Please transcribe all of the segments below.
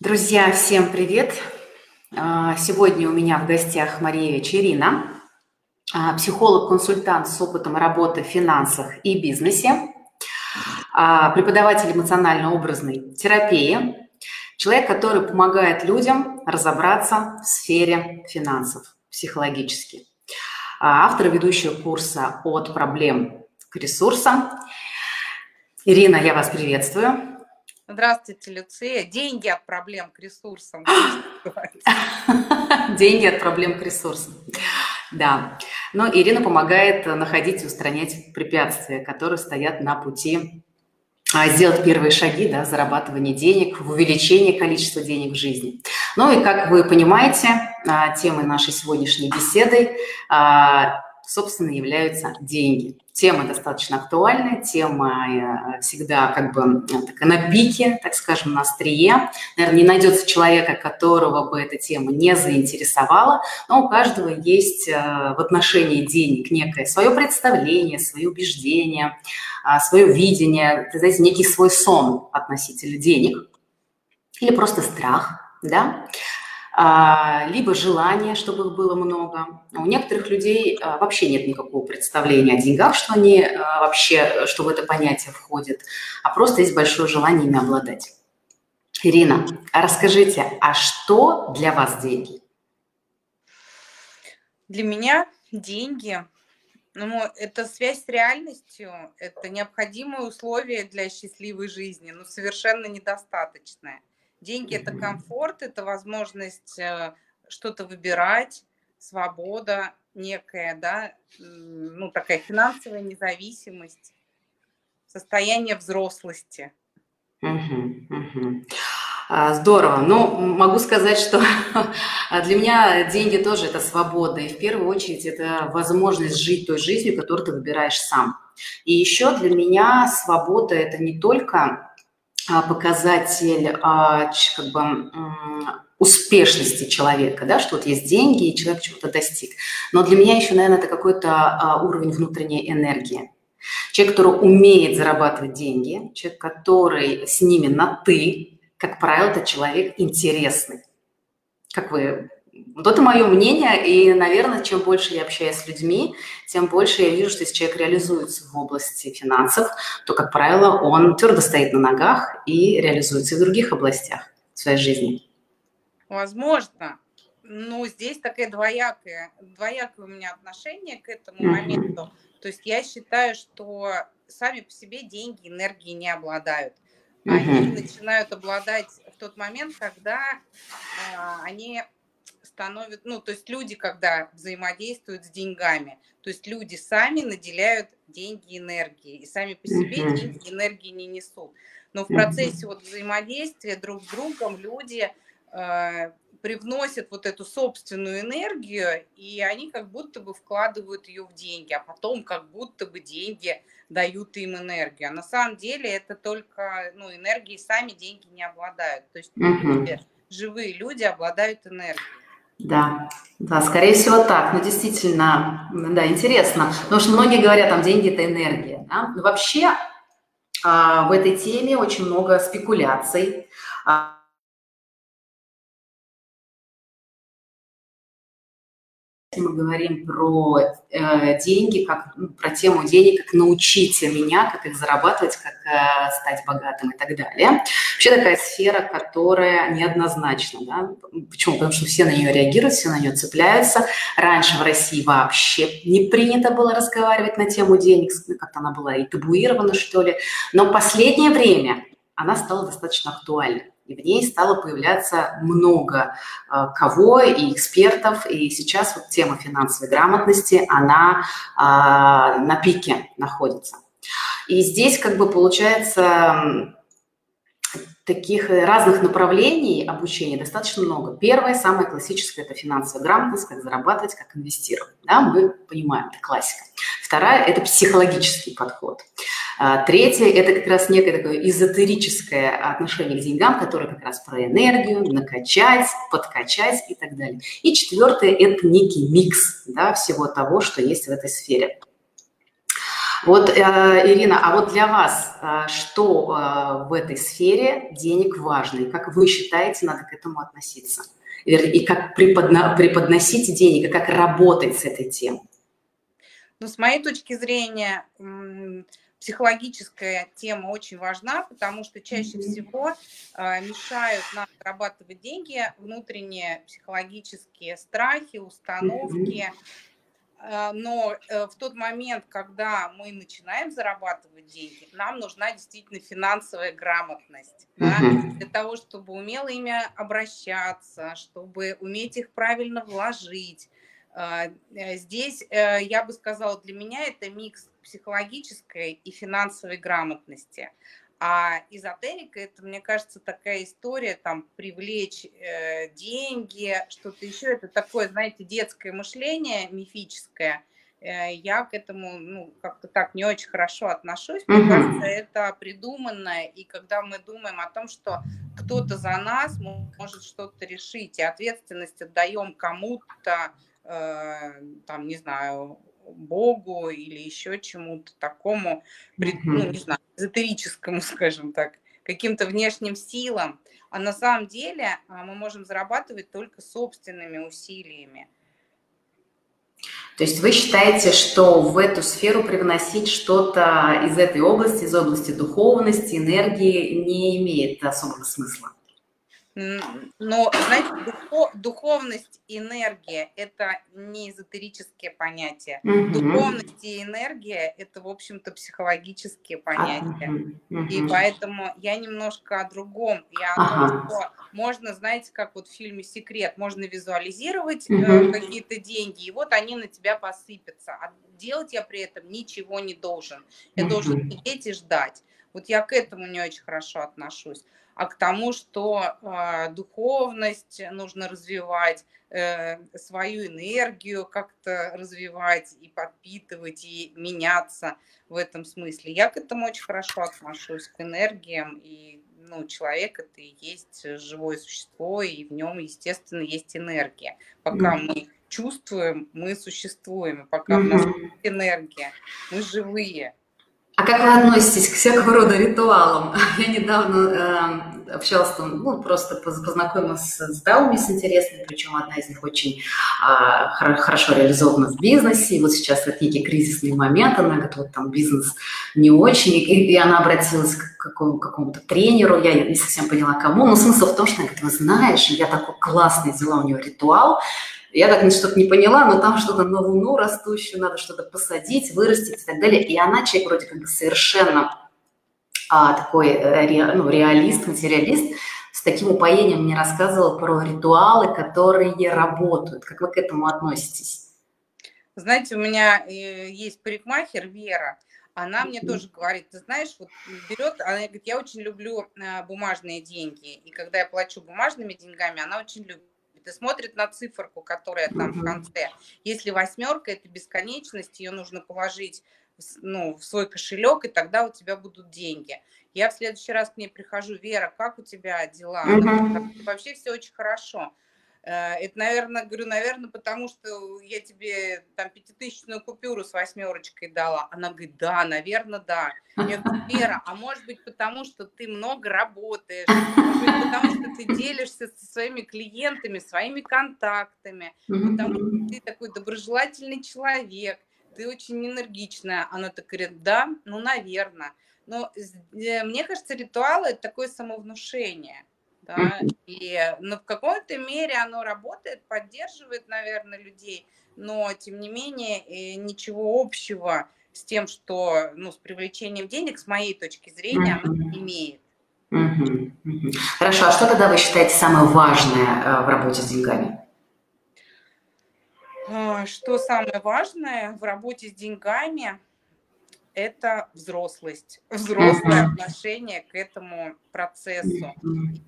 Друзья, всем привет! А, сегодня у меня в гостях Мария Черина, а, психолог-консультант с опытом работы в финансах и бизнесе, а, преподаватель эмоционально-образной терапии, человек, который помогает людям разобраться в сфере финансов психологически. Автор ведущего курса «От проблем к ресурсам». Ирина, я вас приветствую. Здравствуйте, Люция. Деньги от проблем к ресурсам. Деньги от проблем к ресурсам. Да. Но Ирина помогает находить и устранять препятствия, которые стоят на пути а, сделать первые шаги, да, зарабатывания денег, в увеличении количества денег в жизни. Ну и, как вы понимаете, а, темой нашей сегодняшней беседы а, собственно, являются деньги. Тема достаточно актуальная, тема э, всегда как бы э, так, на пике, так скажем, на острие. Наверное, не найдется человека, которого бы эта тема не заинтересовала, но у каждого есть э, в отношении денег некое свое представление, свои убеждения, а, свое видение, знаете, некий свой сон относительно денег или просто страх, да, либо желание, чтобы их было много. У некоторых людей а, вообще нет никакого представления о деньгах, что они а, вообще, что в это понятие входит, а просто есть большое желание ими обладать. Ирина, расскажите, а что для вас деньги? Для меня деньги ну, это связь с реальностью, это необходимое условие для счастливой жизни, но совершенно недостаточное. Деньги это комфорт, это возможность э, что-то выбирать, свобода некая, да, ну такая финансовая независимость, состояние взрослости. А, здорово. Ну, могу сказать, что для меня деньги тоже это свобода. И в первую очередь это возможность жить той жизнью, которую ты выбираешь сам. И еще для меня свобода это не только показатель а, как бы, успешности человека, да, что вот есть деньги, и человек чего-то достиг. Но для меня еще, наверное, это какой-то а, уровень внутренней энергии. Человек, который умеет зарабатывать деньги, человек, который с ними на «ты», как правило, это человек интересный. Как вы вот это мое мнение, и, наверное, чем больше я общаюсь с людьми, тем больше я вижу, что если человек реализуется в области финансов, то, как правило, он твердо стоит на ногах и реализуется и в других областях своей жизни. Возможно. Ну, здесь такое двоякое, двоякое у меня отношение к этому mm-hmm. моменту. То есть я считаю, что сами по себе деньги энергии не обладают. Они mm-hmm. начинают обладать в тот момент, когда э, они становят, ну, то есть люди, когда взаимодействуют с деньгами, то есть люди сами наделяют деньги энергией, и сами по себе uh-huh. деньги энергии не несут. Но в процессе uh-huh. вот взаимодействия друг с другом люди э, привносят вот эту собственную энергию, и они как будто бы вкладывают ее в деньги, а потом как будто бы деньги дают им энергию. А на самом деле это только, ну, энергии сами деньги не обладают. То есть люди, живые люди обладают энергией. Да, да, скорее всего так. Но действительно, да, интересно. Потому что многие говорят, там, деньги – это энергия. Да? Но вообще а, в этой теме очень много спекуляций. А, мы говорим про э, деньги, как, ну, про тему денег, как научите меня, как их зарабатывать, как э, стать богатым и так далее. Вообще такая сфера, которая неоднозначна. Да? Почему? Потому что все на нее реагируют, все на нее цепляются. Раньше в России вообще не принято было разговаривать на тему денег, как-то она была и табуирована, что ли. Но последнее время она стала достаточно актуальной и в ней стало появляться много э, кого и экспертов, и сейчас вот тема финансовой грамотности, она э, на пике находится. И здесь как бы получается таких разных направлений обучения достаточно много. Первое, самое классическое, это финансовая грамотность, как зарабатывать, как инвестировать. Да, мы понимаем, это классика. Вторая – это психологический подход. А, третье – это как раз некое такое эзотерическое отношение к деньгам, которое как раз про энергию, накачать, подкачать и так далее. И четвертое – это некий микс да, всего того, что есть в этой сфере. Вот, э, Ирина, а вот для вас э, что э, в этой сфере денег важно? И как вы считаете, надо к этому относиться? И как преподно, преподносить денег, и как работать с этой темой? Ну, с моей точки зрения, психологическая тема очень важна, потому что чаще всего э, мешают нам зарабатывать деньги внутренние психологические страхи, установки. Э, но э, в тот момент, когда мы начинаем зарабатывать деньги, нам нужна действительно финансовая грамотность. Да? Для того, чтобы умело ими обращаться, чтобы уметь их правильно вложить, здесь, э, я бы сказала, для меня это микс психологической и финансовой грамотности. А эзотерика, это, мне кажется, такая история, там, привлечь э, деньги, что-то еще. Это такое, знаете, детское мышление мифическое. Э, я к этому, ну, как-то так не очень хорошо отношусь. Мне кажется, это придуманное. И когда мы думаем о том, что кто-то за нас может что-то решить, и ответственность отдаем кому-то, Э, там, не знаю, Богу или еще чему-то такому, ну, не знаю, эзотерическому, скажем так, каким-то внешним силам. А на самом деле а, мы можем зарабатывать только собственными усилиями. То есть вы считаете, что в эту сферу привносить что-то из этой области, из области духовности, энергии не имеет особого смысла? Но, знаете, духов, духовность и энергия – это не эзотерические понятия. Угу. Духовность и энергия – это, в общем-то, психологические понятия. Угу. И поэтому я немножко о другом. Я о том, ага. что можно, знаете, как вот в фильме «Секрет», можно визуализировать угу. э, какие-то деньги, и вот они на тебя посыпятся. А делать я при этом ничего не должен. Я угу. должен сидеть и ждать. Вот я к этому не очень хорошо отношусь а к тому, что э, духовность нужно развивать, э, свою энергию как-то развивать и подпитывать, и меняться в этом смысле. Я к этому очень хорошо отношусь, к энергиям, и ну, человек это и есть живое существо, и в нем, естественно, есть энергия. Пока mm-hmm. мы чувствуем, мы существуем, и пока mm-hmm. у нас есть энергия, мы живые. А как вы относитесь к всякого рода ритуалам? Я недавно э, общалась там, ну, просто познакомилась с дамами с интересными, причем одна из них очень э, хорошо реализована в бизнесе, и вот сейчас это некий кризисный момент, она говорит, вот там бизнес не очень, и, и она обратилась к какому, какому-то тренеру, я не совсем поняла кому, но смысл в том, что она говорит, вы знаешь, я такой классный взяла у нее ритуал, я так что-то не поняла, но там что-то на луну растущую, надо что-то посадить, вырастить и так далее. И она человек вроде как бы совершенно а, такой э, ре, ну, реалист, материалист, с таким упоением мне рассказывала про ритуалы, которые работают. Как вы к этому относитесь? Знаете, у меня э, есть парикмахер Вера, она мне тоже говорит, ты знаешь, вот берет, она говорит, я очень люблю э, бумажные деньги, и когда я плачу бумажными деньгами, она очень любит и смотрит на циферку, которая там в конце. Если восьмерка, это бесконечность, ее нужно положить ну, в свой кошелек, и тогда у тебя будут деньги. Я в следующий раз к ней прихожу, Вера, как у тебя дела? Она вообще все очень хорошо. Э, это, наверное, говорю, наверное, потому что я тебе там пятитысячную купюру с восьмерочкой дала. Она говорит, да, наверное, да. Я говорю, Вера, а может быть, потому что ты много работаешь, может быть, потому что ты делишься со своими клиентами, своими контактами, потому что ты такой доброжелательный человек, ты очень энергичная. Она так говорит, да, ну, наверное. Но э, мне кажется, ритуалы – это такое самовнушение – да, и но в какой-то мере оно работает, поддерживает, наверное, людей, но тем не менее э, ничего общего с тем, что, ну, с привлечением денег, с моей точки зрения, оно не имеет. Хорошо, а что тогда вы считаете самое важное э, в работе с деньгами? А, что самое важное в работе с деньгами? Это взрослость, взрослое отношение к этому процессу.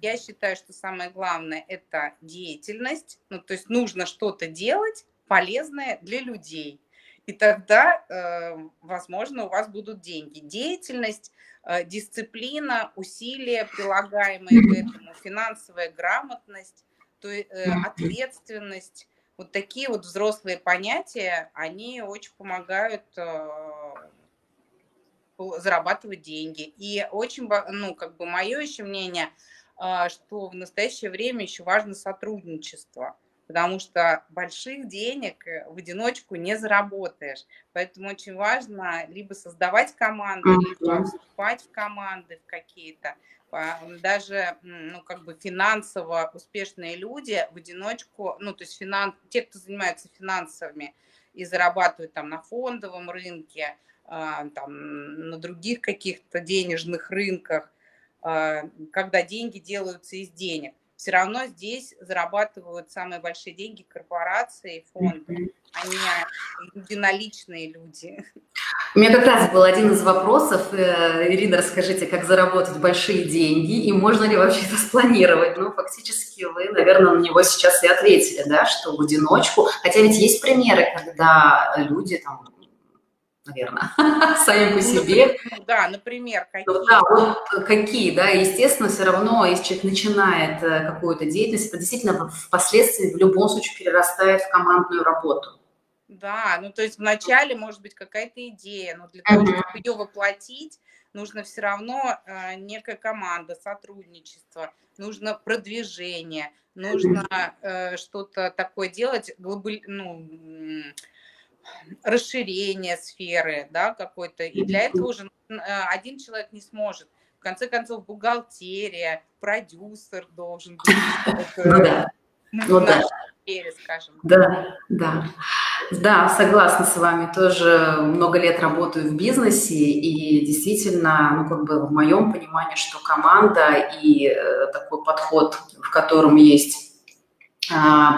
Я считаю, что самое главное это деятельность, ну то есть нужно что-то делать полезное для людей. И тогда, э, возможно, у вас будут деньги. Деятельность, э, дисциплина, усилия, прилагаемые к этому, финансовая грамотность, то, э, ответственность. Вот такие вот взрослые понятия, они очень помогают зарабатывать деньги. И очень, ну, как бы мое еще мнение, а, что в настоящее время еще важно сотрудничество потому что больших денег э, в одиночку не заработаешь. Поэтому очень важно либо создавать команды, либо вступать в команды в какие-то. Даже ну, как бы финансово успешные люди в одиночку, ну, то есть финанс, те, кто занимается финансами и зарабатывают там на фондовом рынке, а, там, на других каких-то денежных рынках, а, когда деньги делаются из денег все равно здесь зарабатывают самые большие деньги корпорации, фонды, а не единоличные люди. У меня как раз был один из вопросов. Э, Ирина, расскажите, как заработать большие деньги и можно ли вообще это спланировать? Ну, фактически вы, наверное, на него сейчас и ответили, да, что в одиночку. Хотя ведь есть примеры, когда люди там наверное, сами по себе. Ну, да, например, какие? Да, вот какие, да, естественно, все равно, если человек начинает э, какую-то деятельность, это действительно впоследствии в любом случае перерастает в командную работу. Да, ну то есть вначале может быть какая-то идея, но для того, чтобы ее воплотить, нужно все равно э, некая команда, сотрудничество, нужно продвижение, нужно э, что-то такое делать, глобаль, ну, расширение сферы, да, какой-то. И для этого уже э, один человек не сможет. В конце концов, бухгалтерия, продюсер должен быть. Ну да. Ну да. скажем. Да, да. Да, согласна с вами. Тоже много лет работаю в бизнесе, и действительно, ну, как бы в моем понимании, что команда и э, такой подход, в котором есть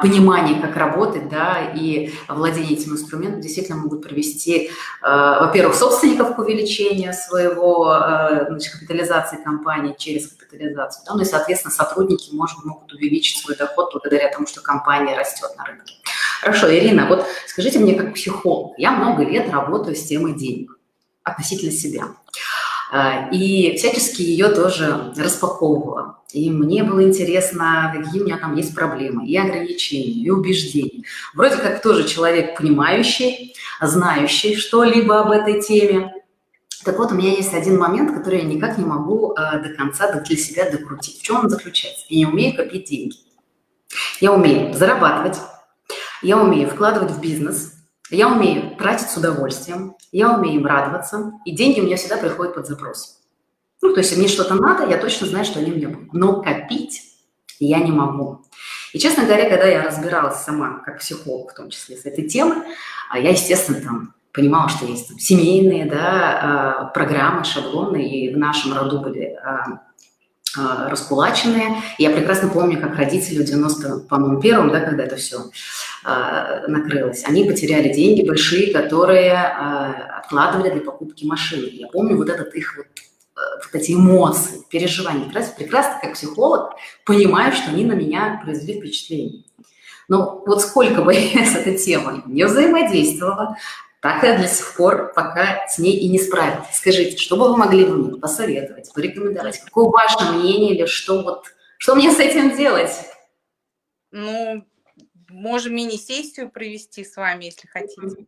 понимание, как работать, да, и владение этим инструментом действительно могут привести, а, во-первых, собственников к увеличению своего, а, значит, капитализации компании через капитализацию, да, ну и, соответственно, сотрудники может, могут увеличить свой доход благодаря тому, что компания растет на рынке. Хорошо, Ирина, вот скажите мне как психолог, я много лет работаю с темой денег относительно себя. А, и всячески ее тоже распаковывала. И мне было интересно, какие у меня там есть проблемы, и ограничения, и убеждения. Вроде как тоже человек понимающий, знающий что-либо об этой теме. Так вот, у меня есть один момент, который я никак не могу э, до конца для себя докрутить. В чем он заключается? Я не умею копить деньги. Я умею зарабатывать, я умею вкладывать в бизнес, я умею тратить с удовольствием, я умею им радоваться, и деньги у меня всегда приходят под запрос. Ну, то есть, мне что-то надо, я точно знаю, что они мне будут. Но копить я не могу. И, честно говоря, когда я разбиралась сама, как психолог в том числе, с этой темой, а я, естественно, там понимала, что есть там, семейные да, а, программы, шаблоны, и в нашем роду были а, раскулаченные. Я прекрасно помню, как родители в 90 по-моему, первом, да, когда это все э, накрылось, они потеряли деньги большие, которые э, откладывали для покупки машины. Я помню вот этот их вот, э, вот эти эмоции, переживания. Прекрасно, прекрасно, как психолог, понимаю, что они на меня произвели впечатление. Но вот сколько бы я с этой темой не взаимодействовала, так я до сих пор пока с ней и не справилась. Скажите, что бы вы могли мне посоветовать, порекомендовать? Какое ваше мнение или что вот, что мне с этим делать? Ну, можем мини-сессию провести с вами, если хотите.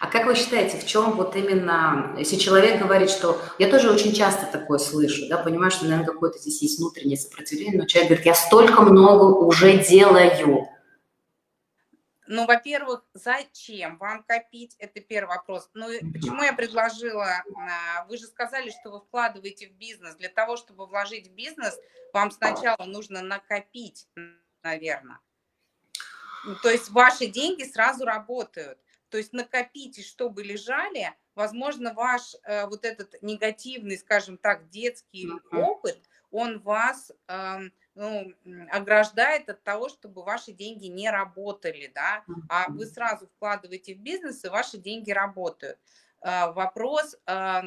А как вы считаете, в чем вот именно, если человек говорит, что я тоже очень часто такое слышу, да, понимаю, что, наверное, какое-то здесь есть внутреннее сопротивление, но человек говорит, я столько много уже делаю, ну, во-первых, зачем вам копить? Это первый вопрос. Ну, почему я предложила? А, вы же сказали, что вы вкладываете в бизнес. Для того, чтобы вложить в бизнес, вам сначала нужно накопить, наверное. Ну, то есть ваши деньги сразу работают. То есть накопите, чтобы лежали. Возможно, ваш э, вот этот негативный, скажем так, детский опыт, он вас... Э, ну, ограждает от того, чтобы ваши деньги не работали, да, а вы сразу вкладываете в бизнес, и ваши деньги работают. А, вопрос, а,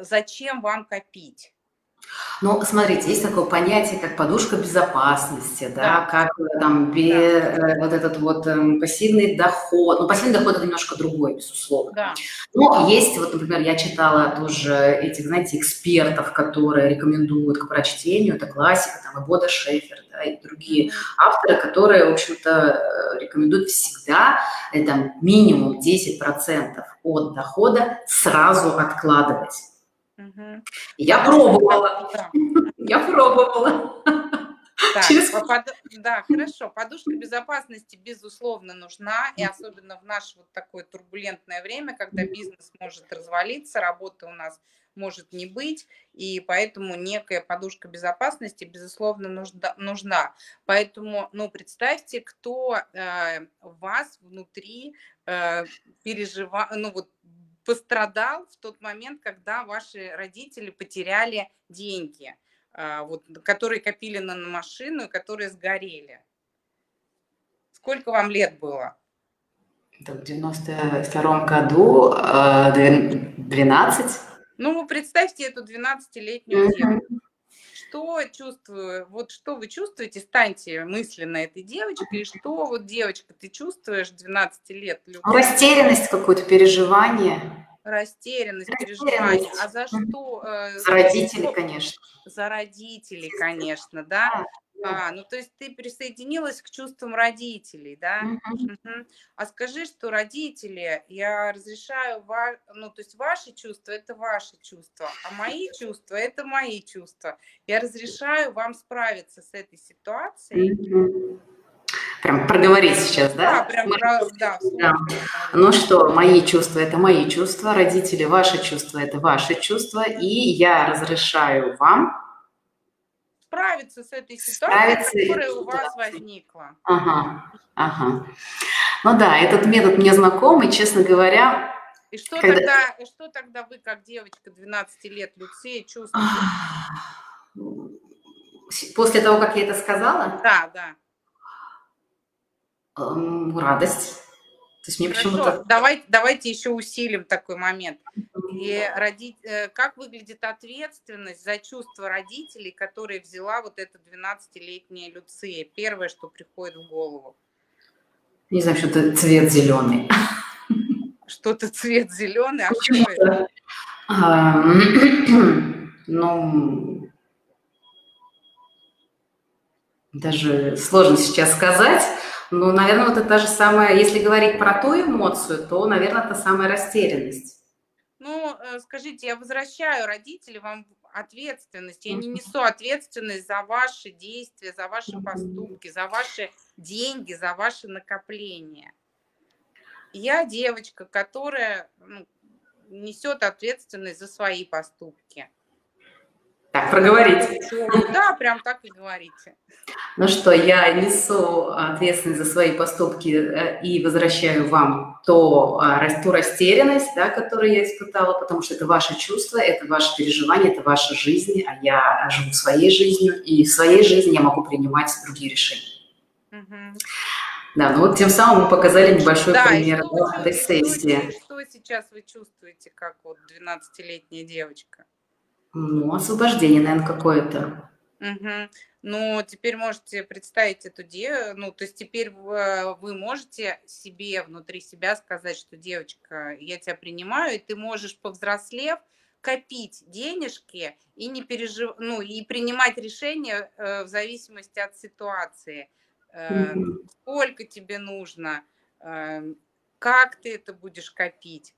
зачем вам копить? Ну, смотрите, есть такое понятие, как подушка безопасности, да, да. как э, там бе, да. Э, вот этот вот э, пассивный доход. Ну, пассивный доход это немножко другой, безусловно. Да. Но есть, вот, например, я читала тоже этих, знаете, экспертов, которые рекомендуют к прочтению, это классика, там, и Бода Шефер, да, и другие авторы, которые, в общем-то, рекомендуют всегда это минимум 10% от дохода сразу откладывать. Угу. Я пробовала. Да. Я пробовала. Да, Через... под... да, хорошо. Подушка безопасности, безусловно, нужна, и особенно в наше вот такое турбулентное время, когда бизнес может развалиться, работа у нас может не быть, и поэтому некая подушка безопасности, безусловно, нужда, нужна. Поэтому, ну, представьте, кто э, вас внутри э, переживает, ну, вот пострадал в тот момент, когда ваши родители потеряли деньги, а, вот, которые копили на машину и которые сгорели. Сколько вам лет было? в 92 году 12. А, ну, представьте эту 12-летнюю девушку. Что чувствую, вот что вы чувствуете, станьте мысленно этой девочкой, и что вот девочка, ты чувствуешь 12 лет? Любовь? Растерянность, какое-то переживание. Растерянность, переживание. А за что? Э, за родителей, конечно. За родителей, конечно, да. А, ну то есть ты присоединилась к чувствам родителей, да? Угу. Угу. А скажи, что родители, я разрешаю, ва... ну то есть ваши чувства это ваши чувства, а мои чувства это мои чувства. Я разрешаю вам справиться с этой ситуацией. Угу прям проговорить сейчас, да? Да, прям, да, да. Ну что, мои чувства – это мои чувства, родители – ваши чувства – это ваши чувства, и я разрешаю вам справиться с этой ситуацией, которая у вас возникла. Ага, ага. Ну да, этот метод мне знаком, и, честно говоря, и что, когда... тогда, и что тогда вы, как девочка 12 лет, Люция, чувствуете? После того, как я это сказала? Да, да радость. То есть мне почему-то... Давай, давайте еще усилим такой момент. И роди... Э, как выглядит ответственность за чувства родителей, которые взяла вот эта 12-летняя Люция? Первое, что приходит в голову. Не знаю, что-то цвет зеленый. Что-то цвет зеленый, а что это? Ну, даже сложно сейчас сказать. Ну, наверное, вот это та же самая, если говорить про ту эмоцию, то, наверное, это самая растерянность. Ну, э, скажите, я возвращаю родителей вам ответственность. Я не несу ответственность за ваши действия, за ваши поступки, за ваши деньги, за ваши накопления. Я девочка, которая ну, несет ответственность за свои поступки. Так, проговорите. Да, прям так и говорите. Ну что, я несу ответственность за свои поступки э, и возвращаю вам то, а, ту растерянность, да, которую я испытала, потому что это ваше чувство, это ваше переживание, это ваша жизнь, а я живу своей жизнью, и в своей жизни я могу принимать другие решения. Угу. Да, ну вот тем самым мы показали небольшой да, пример что этой сессии. Что сейчас вы чувствуете, как вот 12-летняя девочка? Ну, освобождение, наверное, какое-то. Угу. Ну, теперь можете представить эту девочку, ну, то есть теперь вы, можете себе, внутри себя сказать, что, девочка, я тебя принимаю, и ты можешь, повзрослев, копить денежки и не пережив... ну, и принимать решения э, в зависимости от ситуации. Э, mm Сколько тебе нужно, э, как ты это будешь копить.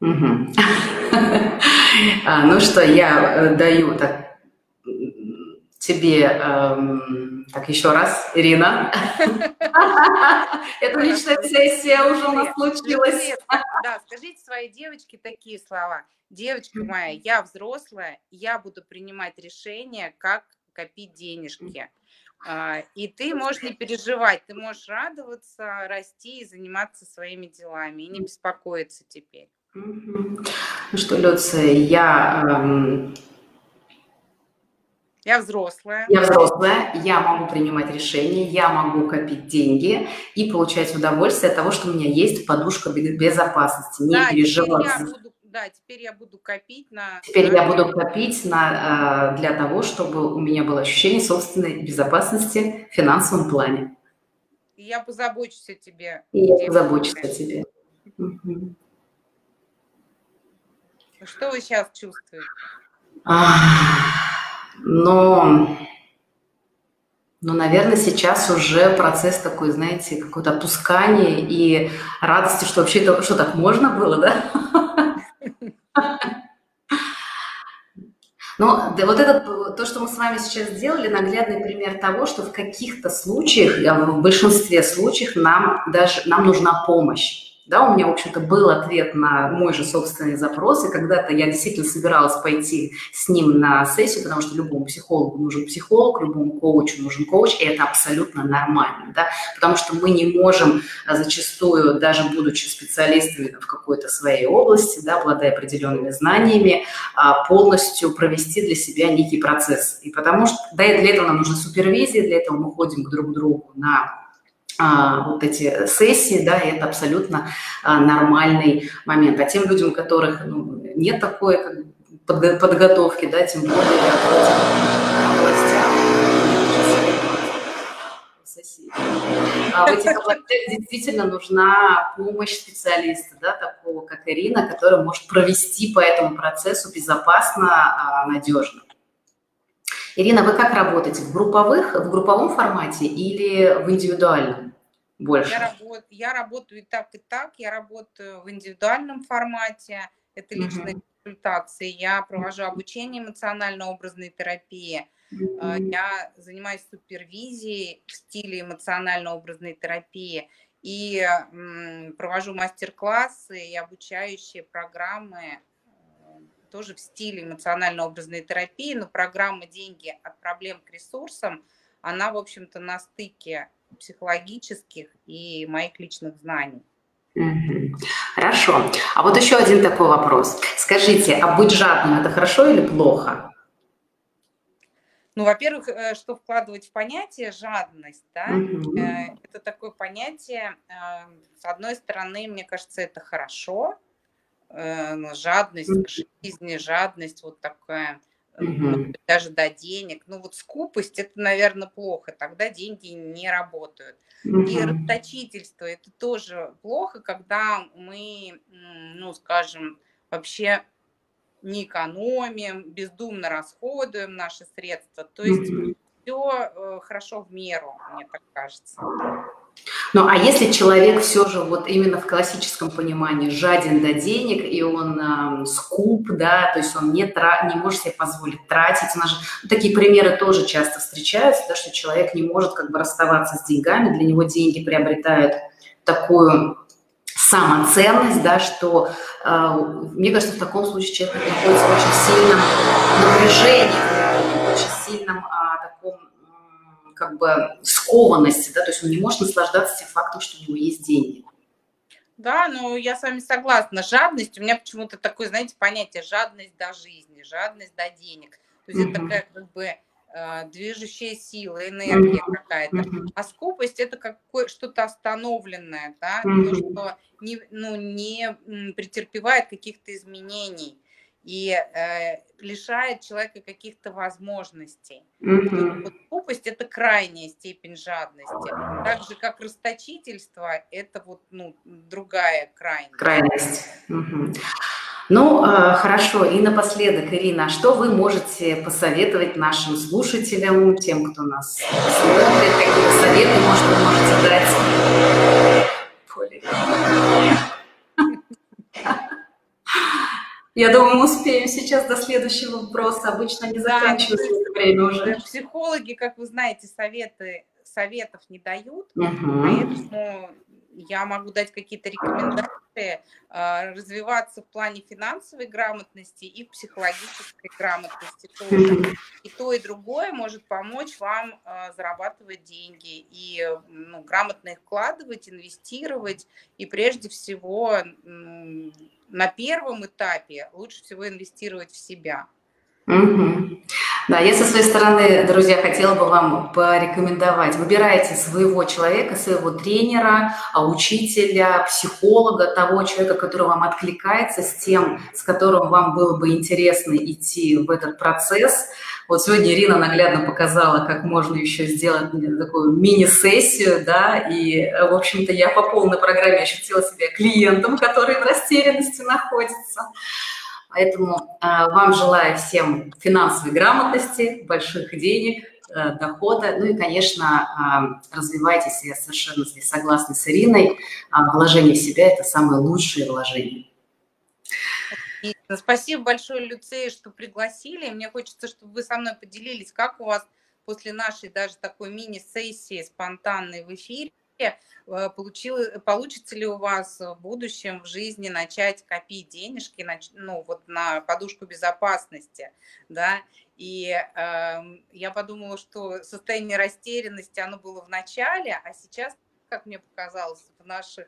Угу. а, ну что, я э, даю так, тебе, эм, так еще раз, Ирина. Это личная сессия уже у нас случилась. Да, скажите своей девочке такие слова. Девочка моя, я взрослая, я буду принимать решение, как копить денежки. А, и ты можешь не переживать, ты можешь радоваться, расти и заниматься своими делами, и не беспокоиться теперь. Ну что, Люция, я... Эм... Я взрослая. Я взрослая, я могу принимать решения, я могу копить деньги и получать удовольствие от того, что у меня есть подушка безопасности, не да, переживать. Я буду, да, теперь я буду копить на... Теперь я буду копить на, для того, чтобы у меня было ощущение собственной безопасности в финансовом плане. И я позабочусь о тебе. И я позабочусь о тебе. Угу. Что вы сейчас чувствуете? Но, но, наверное, сейчас уже процесс такой, знаете, какое-то отпускание и радости, что вообще это, что так можно было, да? Но да, вот это, то, что мы с вами сейчас сделали, наглядный пример того, что в каких-то случаях, в большинстве случаев нам даже нам нужна помощь. Да, у меня, в общем-то, был ответ на мой же собственный запрос, и когда-то я действительно собиралась пойти с ним на сессию, потому что любому психологу нужен психолог, любому коучу нужен коуч, и это абсолютно нормально, да, потому что мы не можем а, зачастую, даже будучи специалистами в какой-то своей области, да, обладая определенными знаниями, а, полностью провести для себя некий процесс. И потому что, да, и для этого нам нужна супервизия, для этого мы ходим к друг другу на вот эти сессии, да, и это абсолютно а, нормальный момент. А тем людям, у которых ну, нет такой как, подго подготовки, да, тем более а в этих областях действительно нужна помощь специалиста, да, такого как Ирина, который может провести по этому процессу безопасно, надежно. Ирина, вы как работаете? В групповых, в групповом формате или в индивидуальном? Больше? Я, работ, я работаю и так, и так. Я работаю в индивидуальном формате. Это личные mm-hmm. консультации. Я провожу обучение эмоционально-образной терапии. Mm-hmm. Я занимаюсь супервизией в стиле эмоционально-образной терапии. И провожу мастер-классы и обучающие программы э, тоже в стиле эмоционально-образной терапии, но программа «Деньги от проблем к ресурсам», она, в общем-то, на стыке психологических и моих личных знаний. Хорошо. А вот еще один такой вопрос. Скажите, а быть жадным это хорошо или плохо? Ну, во-первых, э, что вкладывать в понятие жадность, да? Угу. Это такое понятие, э, с одной стороны, мне кажется, это хорошо, жадность к жизни, жадность вот такая угу. даже до денег. Ну вот скупость это, наверное, плохо, тогда деньги не работают. Угу. И расточительство это тоже плохо, когда мы, ну скажем, вообще не экономим, бездумно расходуем наши средства. То есть угу. все э, хорошо в меру, мне так кажется. Ну, а если человек все же вот именно в классическом понимании жаден до денег, и он э, скуп, да, то есть он не, тра- не может себе позволить тратить, у нас же такие примеры тоже часто встречаются, да, что человек не может как бы расставаться с деньгами, для него деньги приобретают такую самоценность, да, что, э, мне кажется, в таком случае человек находится в очень сильном напряжении, в очень сильном таком как бы скованности, да, то есть он не может наслаждаться тем фактом, что у него есть деньги. Да, ну я с вами согласна. Жадность, у меня почему-то такое, знаете, понятие жадность до жизни, жадность до денег. То есть mm-hmm. это такая как бы э, движущая сила, энергия mm-hmm. какая-то. Mm-hmm. А скупость это какое что-то остановленное, да, mm-hmm. то, что не, ну, не претерпевает каких-то изменений и э, лишает человека каких-то возможностей. Mm-hmm. Вот глупость – это крайняя степень жадности. Так же, как расточительство – это вот, ну, другая крайность. Крайность. Mm-hmm. Ну, э, хорошо. И напоследок, Ирина, а что вы можете посоветовать нашим слушателям, тем, кто нас смотрит, какие советы, может, вы можете дать? Я думаю, мы успеем сейчас до следующего вопроса. Обычно не заканчивается да, время уже. Психологи, как вы знаете, советы, советов не дают, угу. поэтому я могу дать какие-то рекомендации, а, развиваться в плане финансовой грамотности и психологической грамотности тоже. И то, и другое может помочь вам а, зарабатывать деньги и ну, грамотно их вкладывать, инвестировать и прежде всего на первом этапе лучше всего инвестировать в себя. Угу. Да, я со своей стороны, друзья, хотела бы вам порекомендовать. Выбирайте своего человека, своего тренера, а, учителя, психолога, того человека, который вам откликается, с тем, с которым вам было бы интересно идти в этот процесс. Вот сегодня Ирина наглядно показала, как можно еще сделать такую мини-сессию, да, и, в общем-то, я по полной программе ощутила себя клиентом, который в растерянности находится. Поэтому э, вам желаю всем финансовой грамотности, больших денег, э, дохода. Ну и, конечно, э, развивайтесь. Я совершенно здесь согласна с Ириной. Э, вложение в себя – это самое лучшее вложение. Спасибо большое, Люцей, что пригласили. Мне хочется, чтобы вы со мной поделились, как у вас после нашей даже такой мини-сессии спонтанной в эфире получил, получится ли у вас в будущем в жизни начать копить денежки ну, вот на подушку безопасности, да, и э, я подумала, что состояние растерянности, оно было в начале, а сейчас, как мне показалось, в наших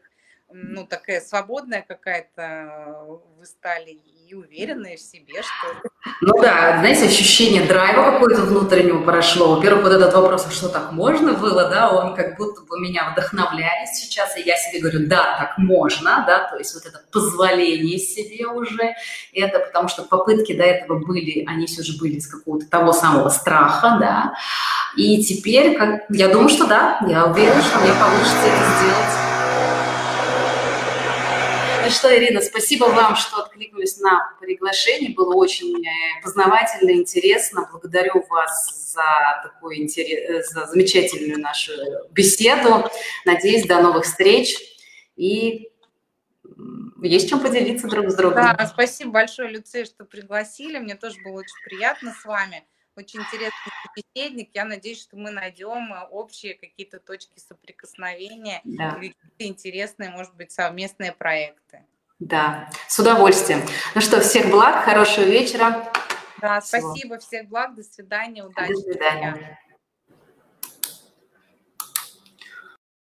ну, такая свободная какая-то вы стали и уверенные в себе, что Ну да, знаете, ощущение драйва какое-то внутреннего прошло. Во-первых, вот этот вопрос, что так можно было, да, он как будто бы меня вдохновляет сейчас, и я себе говорю, да, так можно, да, то есть вот это позволение себе уже, это потому что попытки до этого были, они все же были из какого-то того самого страха, да, и теперь, как, я думаю, что да, я уверена, что мне получится это сделать. Ну что, Ирина, спасибо вам, что откликнулись на приглашение. Было очень э, познавательно, интересно. Благодарю вас за такую интерес, э, за замечательную нашу беседу. Надеюсь, до новых встреч. И есть чем поделиться друг с другом. Да, спасибо большое, Люция, что пригласили. Мне тоже было очень приятно с вами. Очень интересный собеседник. Я надеюсь, что мы найдем э, общие какие-то точки соприкосновения, да. какие-то интересные, может быть, совместные проекты. Да, с удовольствием. Ну что, всех благ, хорошего вечера. Да, Всего. спасибо, всех благ, до свидания, удачи. До свидания.